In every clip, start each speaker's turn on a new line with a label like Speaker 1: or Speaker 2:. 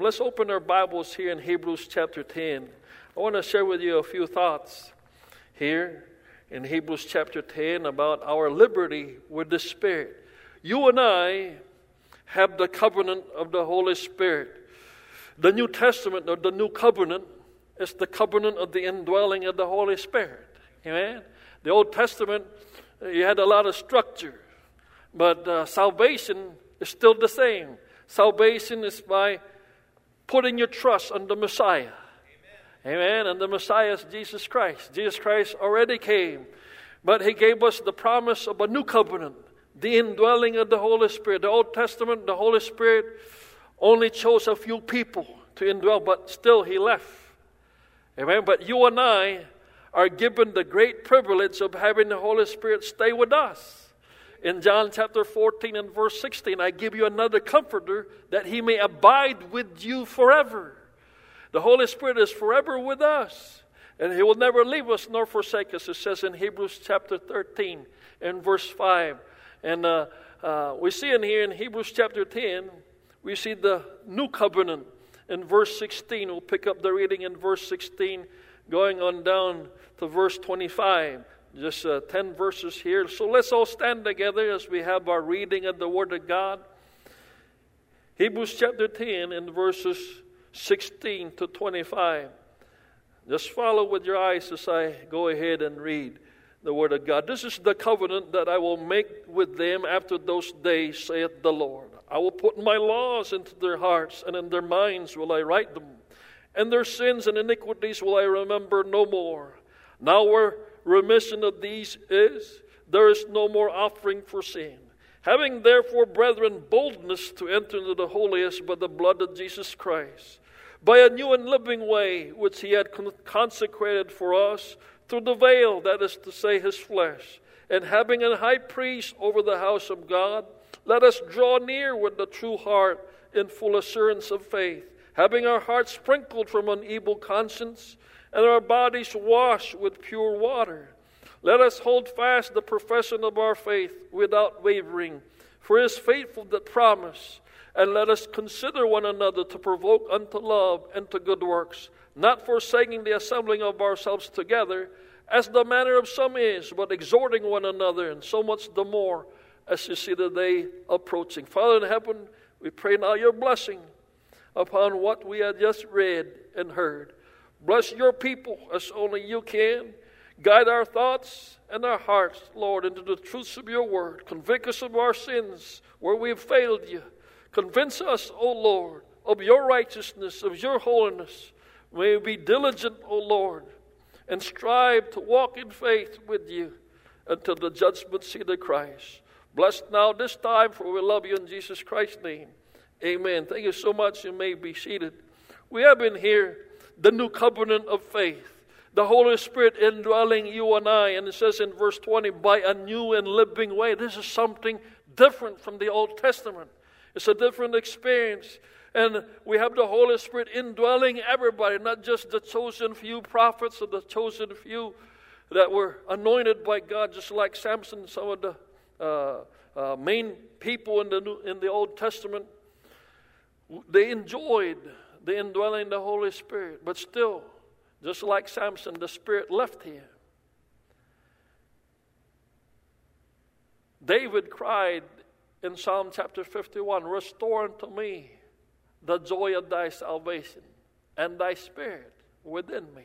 Speaker 1: Let's open our Bibles here in Hebrews chapter 10. I want to share with you a few thoughts here in Hebrews chapter 10 about our liberty with the Spirit. You and I have the covenant of the Holy Spirit. The New Testament or the New Covenant is the covenant of the indwelling of the Holy Spirit. Amen? The Old Testament, you had a lot of structure, but uh, salvation is still the same. Salvation is by putting your trust on the Messiah. Amen. Amen. And the Messiah is Jesus Christ. Jesus Christ already came, but He gave us the promise of a new covenant, the indwelling of the Holy Spirit. The Old Testament, the Holy Spirit only chose a few people to indwell, but still He left. Amen. But you and I are given the great privilege of having the Holy Spirit stay with us in John chapter 14 and verse 16, I give you another comforter that he may abide with you forever. The Holy Spirit is forever with us, and he will never leave us nor forsake us. It says in Hebrews chapter 13 and verse 5. And uh, uh, we see in here in Hebrews chapter 10, we see the new covenant in verse 16. We'll pick up the reading in verse 16, going on down to verse 25 just uh, 10 verses here. So let's all stand together as we have our reading of the Word of God. Hebrews chapter 10 and verses 16 to 25. Just follow with your eyes as I go ahead and read the Word of God. This is the covenant that I will make with them after those days, saith the Lord. I will put my laws into their hearts, and in their minds will I write them. And their sins and iniquities will I remember no more. Now, where remission of these is there is no more offering for sin. Having therefore, brethren, boldness to enter into the holiest by the blood of Jesus Christ, by a new and living way which he had consecrated for us through the veil, that is to say, his flesh. And having a high priest over the house of God, let us draw near with the true heart in full assurance of faith, having our hearts sprinkled from an evil conscience and our bodies washed with pure water. Let us hold fast the profession of our faith without wavering, for it is faithful that promise. And let us consider one another to provoke unto love and to good works, not forsaking the assembling of ourselves together, as the manner of some is, but exhorting one another, and so much the more as you see the day approaching. Father in heaven, we pray now your blessing upon what we have just read and heard. Bless your people as only you can. Guide our thoughts and our hearts, Lord, into the truths of your word. Convict us of our sins where we have failed you. Convince us, O Lord, of your righteousness, of your holiness. May we be diligent, O Lord, and strive to walk in faith with you until the judgment seat of Christ. Bless now this time, for we love you in Jesus Christ's name. Amen. Thank you so much. You may be seated. We have been here the new covenant of faith. The Holy Spirit indwelling you and I. And it says in verse 20, by a new and living way. This is something different from the Old Testament. It's a different experience. And we have the Holy Spirit indwelling everybody, not just the chosen few prophets or the chosen few that were anointed by God, just like Samson, some of the uh, uh, main people in the, New, in the Old Testament. They enjoyed the indwelling of the Holy Spirit. But still, just like Samson, the Spirit left him. David cried in Psalm chapter 51 Restore unto me the joy of thy salvation and thy Spirit within me.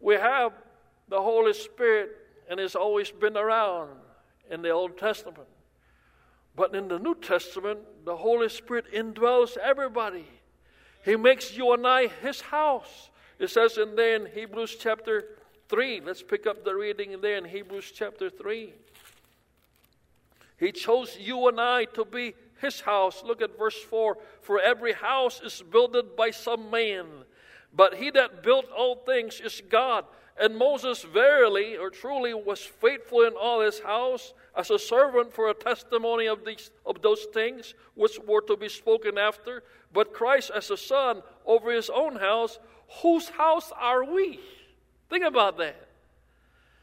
Speaker 1: We have the Holy Spirit, and it's always been around in the Old Testament. But in the New Testament, the Holy Spirit indwells everybody. He makes you and I his house. It says in there in Hebrews chapter 3. Let's pick up the reading there in Hebrews chapter 3. He chose you and I to be his house. Look at verse 4. For every house is builded by some man, but he that built all things is God. And Moses verily or truly was faithful in all his house as a servant for a testimony of, these, of those things which were to be spoken after, but Christ as a son over his own house. Whose house are we? Think about that.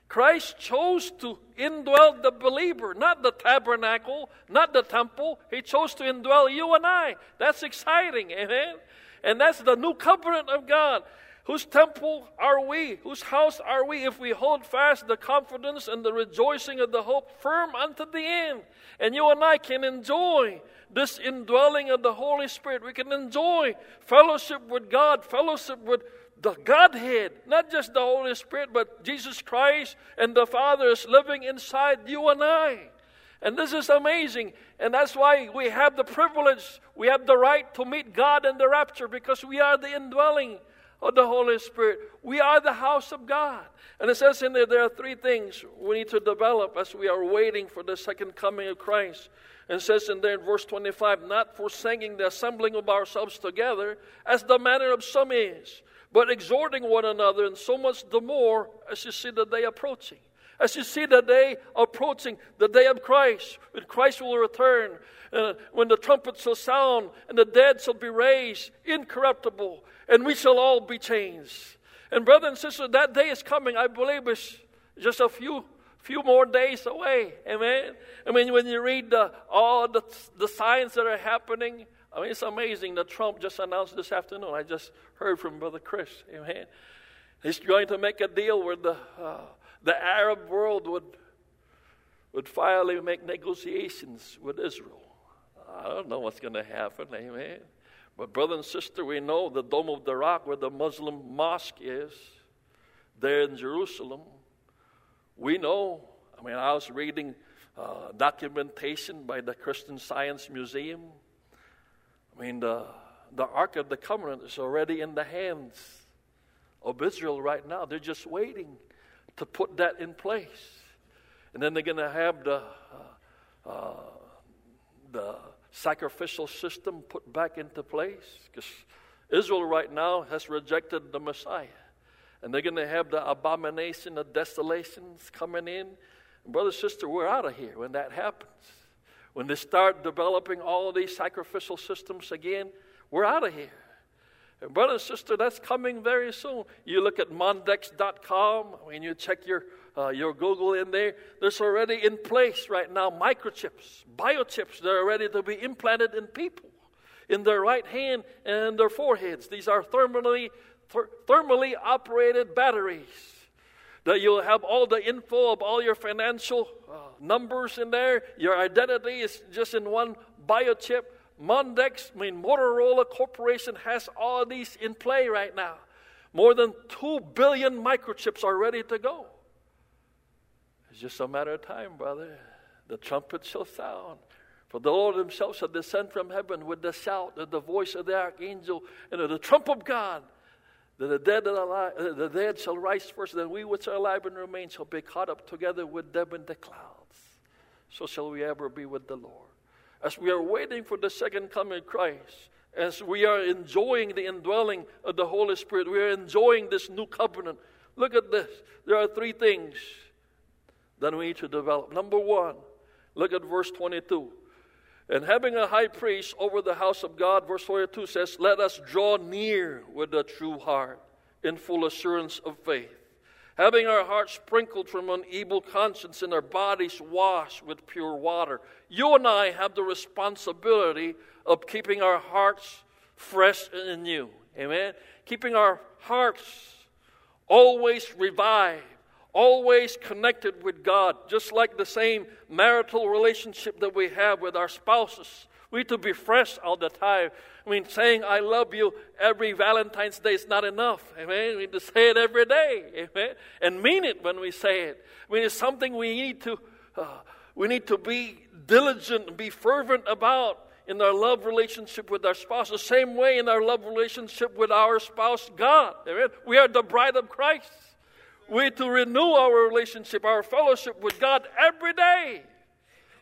Speaker 1: Christ chose to indwell the believer, not the tabernacle, not the temple. He chose to indwell you and I. That's exciting, amen? And that's the new covenant of God. Whose temple are we? Whose house are we if we hold fast the confidence and the rejoicing of the hope firm unto the end? And you and I can enjoy this indwelling of the Holy Spirit. We can enjoy fellowship with God, fellowship with the Godhead, not just the Holy Spirit, but Jesus Christ and the Father is living inside you and I. And this is amazing. And that's why we have the privilege, we have the right to meet God in the rapture because we are the indwelling of the Holy Spirit. We are the house of God. And it says in there, there are three things we need to develop as we are waiting for the second coming of Christ. And says in there in verse 25, not forsaking the assembling of ourselves together, as the manner of some is, but exhorting one another, and so much the more as you see the day approaching. As you see the day approaching, the day of Christ, when Christ will return, uh, when the trumpet shall sound, and the dead shall be raised incorruptible, and we shall all be changed. And, brother and sister, that day is coming. I believe it's just a few few more days away. Amen. I mean, when you read the, all the, the signs that are happening, I mean, it's amazing that Trump just announced this afternoon. I just heard from Brother Chris. Amen. He's going to make a deal where the, uh, the Arab world would, would finally make negotiations with Israel. I don't know what's going to happen. Amen. But, brother and sister, we know the Dome of the Rock, where the Muslim mosque is, there in Jerusalem. We know, I mean, I was reading uh, documentation by the Christian Science Museum. I mean, the, the Ark of the Covenant is already in the hands of Israel right now. They're just waiting to put that in place. And then they're going to have the, uh, uh, the sacrificial system put back into place because Israel right now has rejected the Messiah. And they're going to have the abomination of desolations coming in. And brother, sister, we're out of here when that happens. When they start developing all of these sacrificial systems again, we're out of here. And brother and sister, that's coming very soon. You look at Mondex.com, when you check your, uh, your Google in there, there's already in place right now microchips, biochips that are ready to be implanted in people in their right hand and their foreheads. These are thermally, th- thermally operated batteries. That you'll have all the info of all your financial uh, numbers in there. Your identity is just in one biochip. Mondex, I mean, Motorola Corporation has all these in play right now. More than 2 billion microchips are ready to go. It's just a matter of time, brother. The trumpet shall sound. For the Lord himself shall descend from heaven with the shout of the voice of the archangel and of the trump of God. That the dead, alive, uh, the dead shall rise first, then we which are alive and remain shall be caught up together with them in the clouds. So shall we ever be with the Lord. As we are waiting for the second coming of Christ, as we are enjoying the indwelling of the Holy Spirit, we are enjoying this new covenant. Look at this. There are three things that we need to develop. Number one, look at verse 22. And having a high priest over the house of God, verse 42 says, Let us draw near with a true heart in full assurance of faith, having our hearts sprinkled from an evil conscience and our bodies washed with pure water. You and I have the responsibility of keeping our hearts fresh and new. Amen? Keeping our hearts always revived always connected with God, just like the same marital relationship that we have with our spouses. We to be fresh all the time. I mean, saying I love you every Valentine's Day is not enough. Amen. We need to say it every day. Amen. And mean it when we say it. I mean, it's something we need to uh, we need to be diligent and be fervent about in our love relationship with our spouse. The same way in our love relationship with our spouse, God. Amen. We are the bride of Christ. We to renew our relationship, our fellowship with God every day.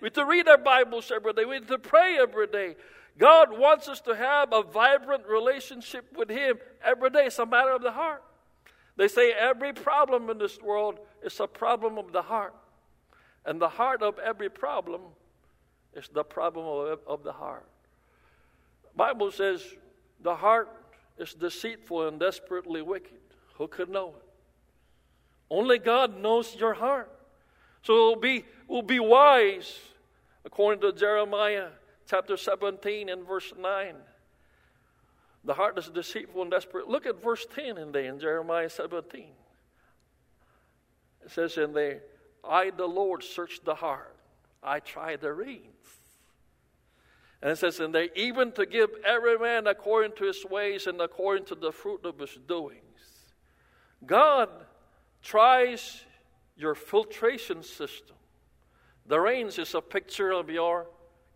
Speaker 1: We to read our Bibles every day. We to pray every day. God wants us to have a vibrant relationship with Him every day. It's a matter of the heart. They say every problem in this world is a problem of the heart. And the heart of every problem is the problem of, of the heart. Bible says the heart is deceitful and desperately wicked. Who could know it? Only God knows your heart. So be, we'll be wise, according to Jeremiah chapter 17 and verse 9. The heart is deceitful and desperate. Look at verse 10 in there in Jeremiah 17. It says in there, I, the Lord, search the heart. I try the reins. And it says in there, even to give every man according to his ways and according to the fruit of his doings. God tries your filtration system. The reins is a picture of your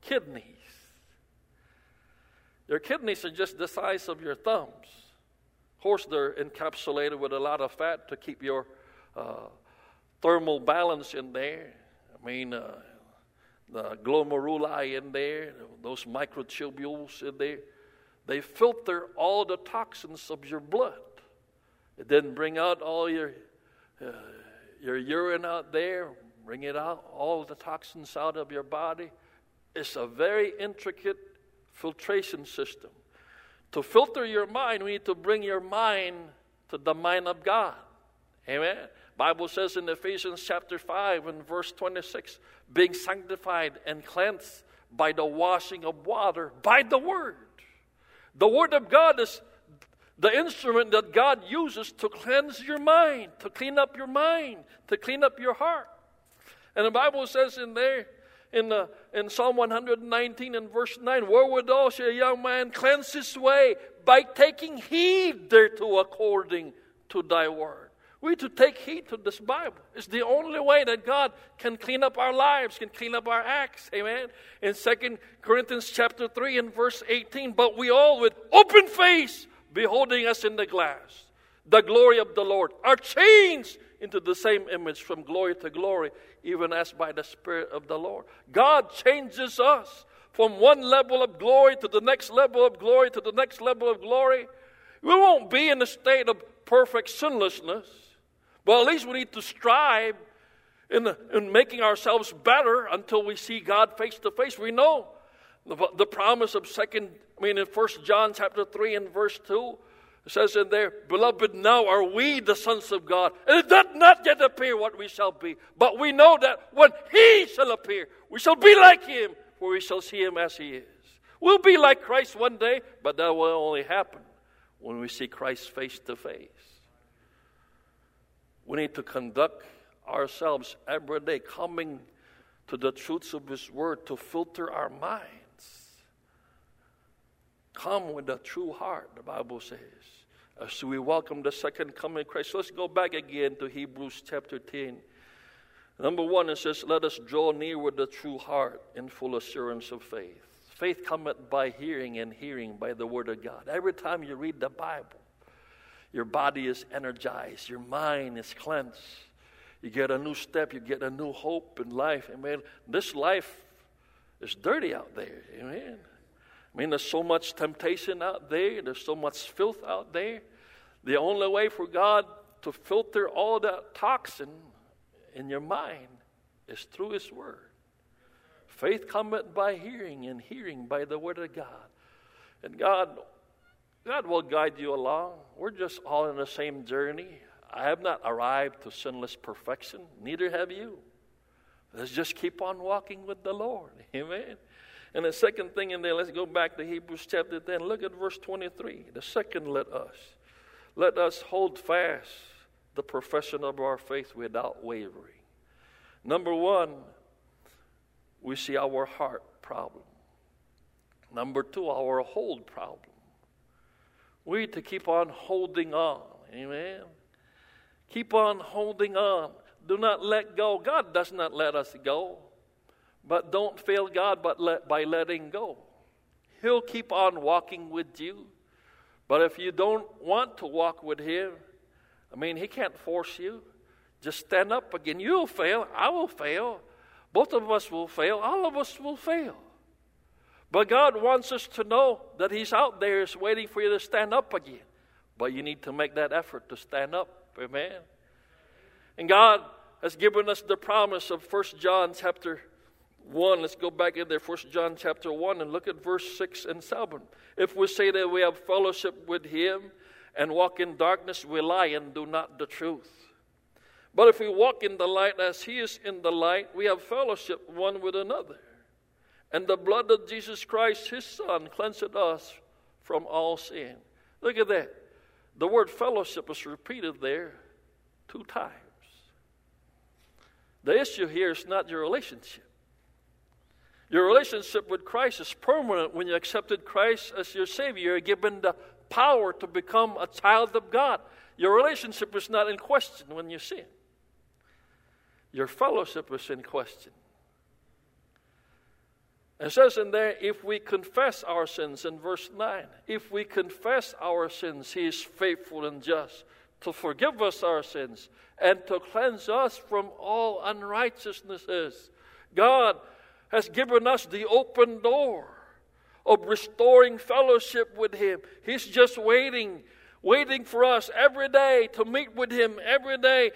Speaker 1: kidneys. Your kidneys are just the size of your thumbs. Of course, they're encapsulated with a lot of fat to keep your uh, thermal balance in there. I mean, uh, the glomeruli in there, those microtubules in there, they filter all the toxins of your blood. It didn't bring out all your uh, your urine out there, bring it out, all the toxins out of your body. It's a very intricate filtration system. To filter your mind, we need to bring your mind to the mind of God. Amen. Bible says in Ephesians chapter 5 and verse 26, being sanctified and cleansed by the washing of water by the word. The word of God is the instrument that God uses to cleanse your mind, to clean up your mind, to clean up your heart. And the Bible says in there, in, the, in Psalm 119 and verse 9, Wherewithal shall a young man cleanse his way? By taking heed thereto according to thy word. We to take heed to this Bible. It's the only way that God can clean up our lives, can clean up our acts. Amen. In Second Corinthians chapter 3 and verse 18, but we all with open face beholding us in the glass, the glory of the Lord, are changed into the same image from glory to glory, even as by the Spirit of the Lord. God changes us from one level of glory to the next level of glory to the next level of glory. We won't be in a state of perfect sinlessness, but at least we need to strive in, in making ourselves better until we see God face to face. We know the, the promise of second, I mean, in First John chapter 3 and verse 2, it says in there, Beloved, now are we the sons of God. It does not yet appear what we shall be. But we know that when He shall appear, we shall be like Him, for we shall see Him as He is. We'll be like Christ one day, but that will only happen when we see Christ face to face. We need to conduct ourselves every day, coming to the truths of His Word to filter our mind Come with a true heart, the Bible says. As we welcome the second coming of Christ. Let's go back again to Hebrews chapter 10. Number one, it says, Let us draw near with a true heart in full assurance of faith. Faith cometh by hearing, and hearing by the word of God. Every time you read the Bible, your body is energized, your mind is cleansed. You get a new step, you get a new hope in life. Amen. This life is dirty out there. Amen. I mean, there's so much temptation out there, there's so much filth out there. The only way for God to filter all that toxin in your mind is through His Word. Faith cometh by hearing, and hearing by the Word of God. And God, God will guide you along. We're just all in the same journey. I have not arrived to sinless perfection, neither have you. Let's just keep on walking with the Lord. Amen. And the second thing in there, let's go back to Hebrews chapter 10. Look at verse 23. The second, let us. Let us hold fast the profession of our faith without wavering. Number one, we see our heart problem. Number two, our hold problem. We need to keep on holding on. Amen. Keep on holding on. Do not let go. God does not let us go. But don't fail God but let, by letting go. He'll keep on walking with you. But if you don't want to walk with Him, I mean, He can't force you. Just stand up again. You'll fail. I will fail. Both of us will fail. All of us will fail. But God wants us to know that He's out there is waiting for you to stand up again. But you need to make that effort to stand up. Amen. And God has given us the promise of First John chapter 1. Let's go back in there, First John chapter 1, and look at verse 6 and 7. If we say that we have fellowship with him and walk in darkness, we lie and do not the truth. But if we walk in the light as He is in the light, we have fellowship one with another. And the blood of Jesus Christ, His Son, cleanseth us from all sin. Look at that. The word fellowship is repeated there two times. The issue here is not your relationship. Your relationship with Christ is permanent when you accepted Christ as your Savior. You're given the power to become a child of God. Your relationship is not in question when you sin. Your fellowship is in question. It says in there, if we confess our sins, in verse 9, if we confess our sins, He is faithful and just to forgive us our sins and to cleanse us from all unrighteousnesses. God has given us the open door of restoring fellowship with Him. He's just waiting, waiting for us every day to meet with Him every day.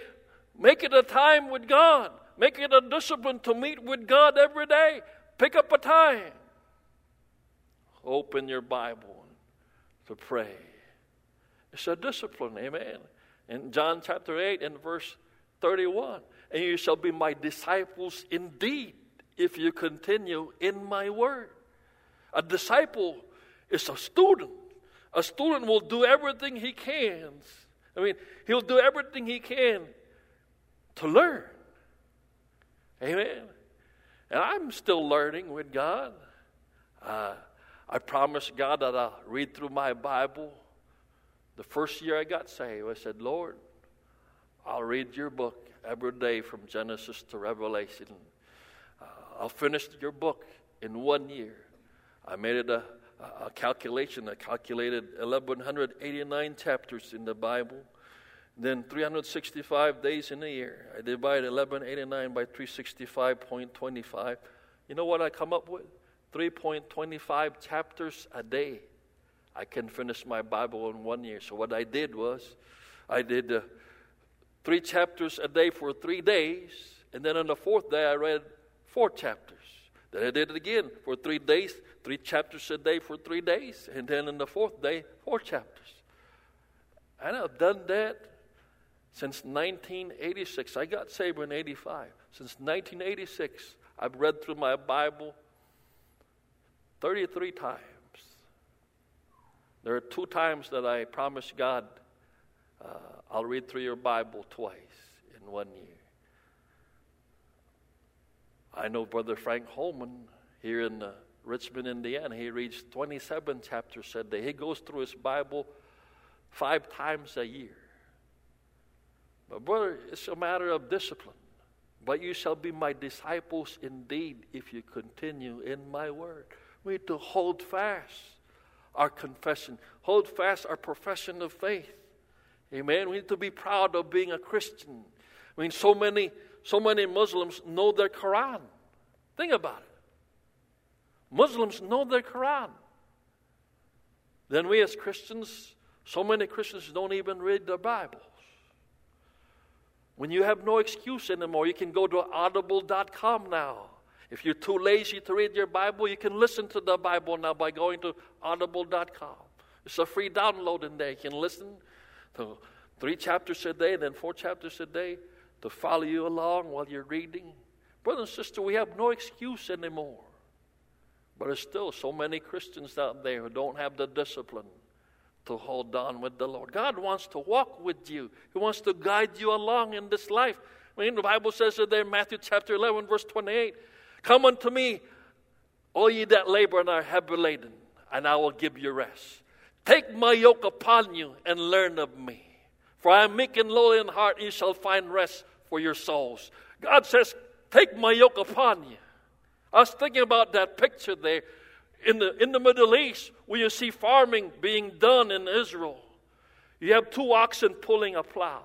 Speaker 1: Make it a time with God. Make it a discipline to meet with God every day. Pick up a time. Open your Bible to pray. It's a discipline, amen. In John chapter 8 and verse 31, and you shall be my disciples indeed if you continue in my word. A disciple is a student. A student will do everything he can. I mean, he'll do everything he can to learn. Amen. And I'm still learning with God. Uh, I promised God that I'll read through my Bible. The first year I got saved, I said, Lord, I'll read your book every day from Genesis to Revelation. I'll finish your book in one year. I made it a, a calculation. I calculated 1,189 chapters in the Bible. Then 365 days in a year. I divide 1189 by 365.25. You know what I come up with? 3.25 chapters a day. I can finish my Bible in one year. So what I did was, I did uh, three chapters a day for three days, and then on the fourth day I read four chapters. Then I did it again for three days, three chapters a day for three days, and then on the fourth day, four chapters. And I've done that since 1986, I got saved in 85. Since 1986, I've read through my Bible 33 times. There are two times that I promised God uh, I'll read through your Bible twice in one year. I know Brother Frank Holman here in uh, Richmond, Indiana. He reads 27 chapters a day. He goes through his Bible five times a year. But, brother, it's a matter of discipline. But you shall be my disciples indeed if you continue in my word. We need to hold fast our confession, hold fast our profession of faith. Amen. We need to be proud of being a Christian. I mean, so many, so many Muslims know their Quran. Think about it. Muslims know their Quran. Then we as Christians, so many Christians don't even read their Bibles. When you have no excuse anymore, you can go to audible.com now. If you're too lazy to read your Bible, you can listen to the Bible now by going to audible.com. It's a free download in there. You can listen to three chapters a day, then four chapters a day to follow you along while you're reading. Brother and sister, we have no excuse anymore. But there's still so many Christians out there who don't have the discipline to hold on with the Lord. God wants to walk with you, He wants to guide you along in this life. I mean, the Bible says it there in Matthew chapter 11, verse 28 Come unto me, all ye that labor and are heavy laden, and I will give you rest. Take my yoke upon you and learn of me. For I am meek and lowly in heart, you shall find rest for your souls. God says, Take my yoke upon you. I was thinking about that picture there in the, in the Middle East, where you see farming being done in Israel, you have two oxen pulling a plow.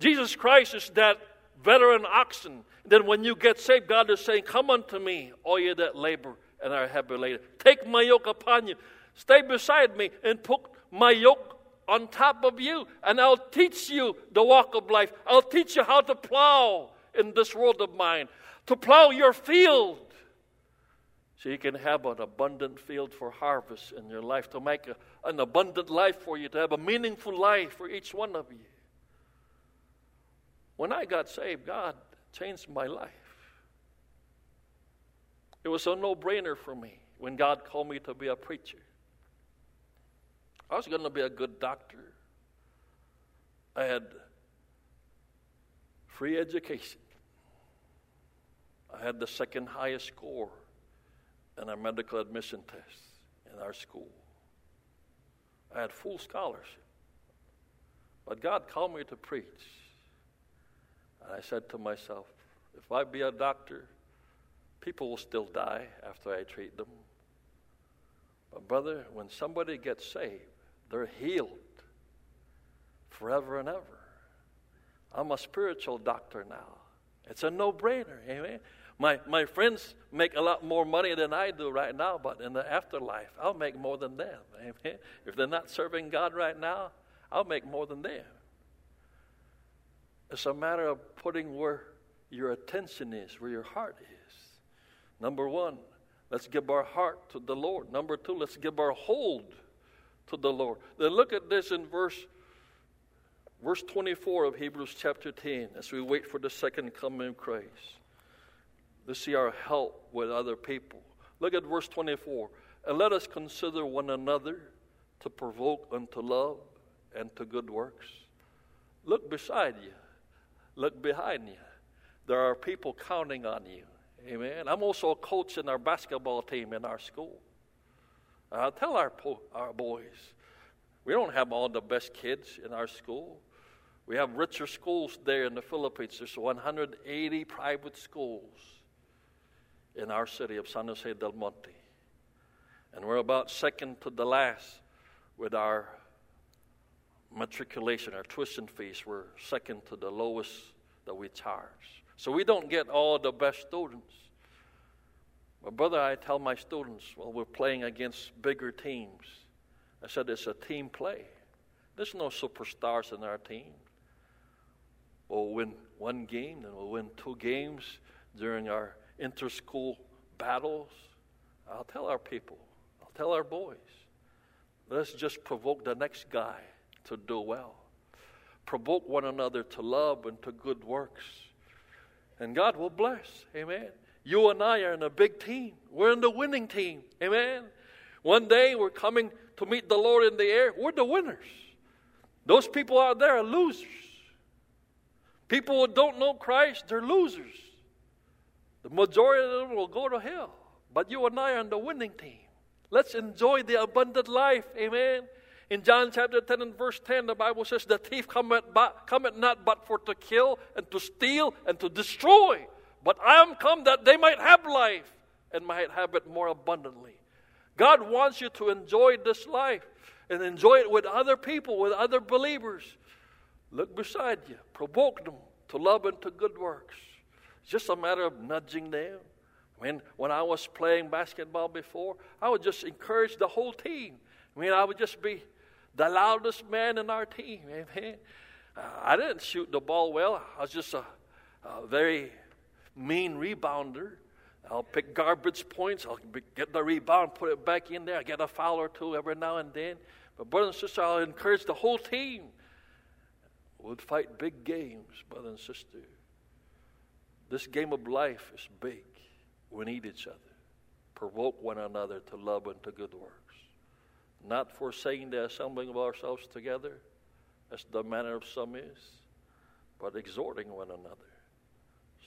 Speaker 1: Jesus Christ is that veteran oxen. Then when you get saved, God is saying, Come unto me, all you that labor and are heavy laden. Take my yoke upon you. Stay beside me and put my yoke on top of you, and I'll teach you the walk of life. I'll teach you how to plow in this world of mine, to plow your field so you can have an abundant field for harvest in your life, to make a, an abundant life for you, to have a meaningful life for each one of you. When I got saved, God changed my life. It was a no brainer for me when God called me to be a preacher. I was going to be a good doctor. I had free education. I had the second highest score in our medical admission test in our school. I had full scholarship. But God called me to preach. And I said to myself, if I be a doctor, people will still die after I treat them. But, brother, when somebody gets saved, they're healed forever and ever. I'm a spiritual doctor now. It's a no brainer. Amen. My, my friends make a lot more money than I do right now, but in the afterlife, I'll make more than them. Amen. If they're not serving God right now, I'll make more than them. It's a matter of putting where your attention is, where your heart is. Number one, let's give our heart to the Lord. Number two, let's give our hold to the Lord. Then look at this in verse verse 24 of Hebrews chapter 10 as we wait for the second coming of Christ. Let's see our help with other people. Look at verse 24. And let us consider one another to provoke unto love and to good works. Look beside you. Look behind you. There are people counting on you. Amen. I'm also a coach in our basketball team in our school. I tell our, po- our boys, we don't have all the best kids in our school. We have richer schools there in the Philippines. There's 180 private schools in our city of San Jose del Monte. And we're about second to the last with our matriculation, our tuition fees. We're second to the lowest that we charge. So we don't get all the best students. Brother, I tell my students while we're playing against bigger teams, I said it's a team play. There's no superstars in our team. We'll win one game, then we'll win two games during our inter-school battles. I'll tell our people, I'll tell our boys, let's just provoke the next guy to do well. Provoke one another to love and to good works. And God will bless. Amen. You and I are in a big team. We're in the winning team. Amen. One day we're coming to meet the Lord in the air. We're the winners. Those people out there are losers. People who don't know Christ, they're losers. The majority of them will go to hell. But you and I are on the winning team. Let's enjoy the abundant life. Amen. In John chapter 10 and verse 10, the Bible says, The thief cometh, cometh not but for to kill and to steal and to destroy. But I am come that they might have life and might have it more abundantly. God wants you to enjoy this life and enjoy it with other people, with other believers. Look beside you, provoke them to love and to good works. It's just a matter of nudging them. When, when I was playing basketball before, I would just encourage the whole team. I mean, I would just be the loudest man in our team. Amen. I didn't shoot the ball well. I was just a, a very mean rebounder. I'll pick garbage points. I'll get the rebound, put it back in there. I get a foul or two every now and then. But, brother and sister, I'll encourage the whole team. We'll fight big games, brother and sister. This game of life is big. We need each other. Provoke one another to love and to good works. Not forsaking the assembling of ourselves together, as the manner of some is, but exhorting one another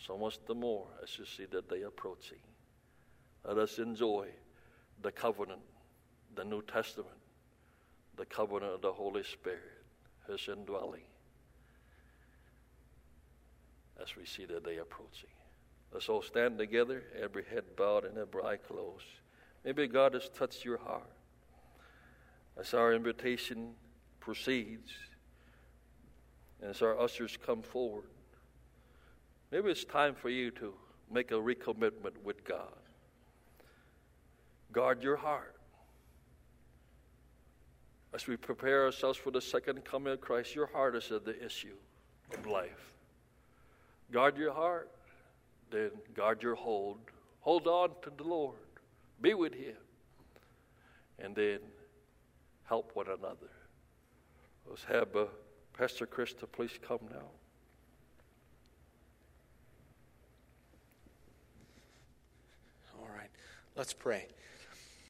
Speaker 1: so much the more as you see the day approaching. Let us enjoy the covenant, the New Testament, the covenant of the Holy Spirit, His indwelling, as we see the day approaching. Let's all stand together, every head bowed and every eye closed. Maybe God has touched your heart. As our invitation proceeds, and as our ushers come forward, Maybe it's time for you to make a recommitment with God. Guard your heart. As we prepare ourselves for the second coming of Christ, your heart is at the issue of life. Guard your heart, then guard your hold. Hold on to the Lord. Be with Him. And then help one another. Let's have uh, Pastor Krista please come now.
Speaker 2: Let's pray.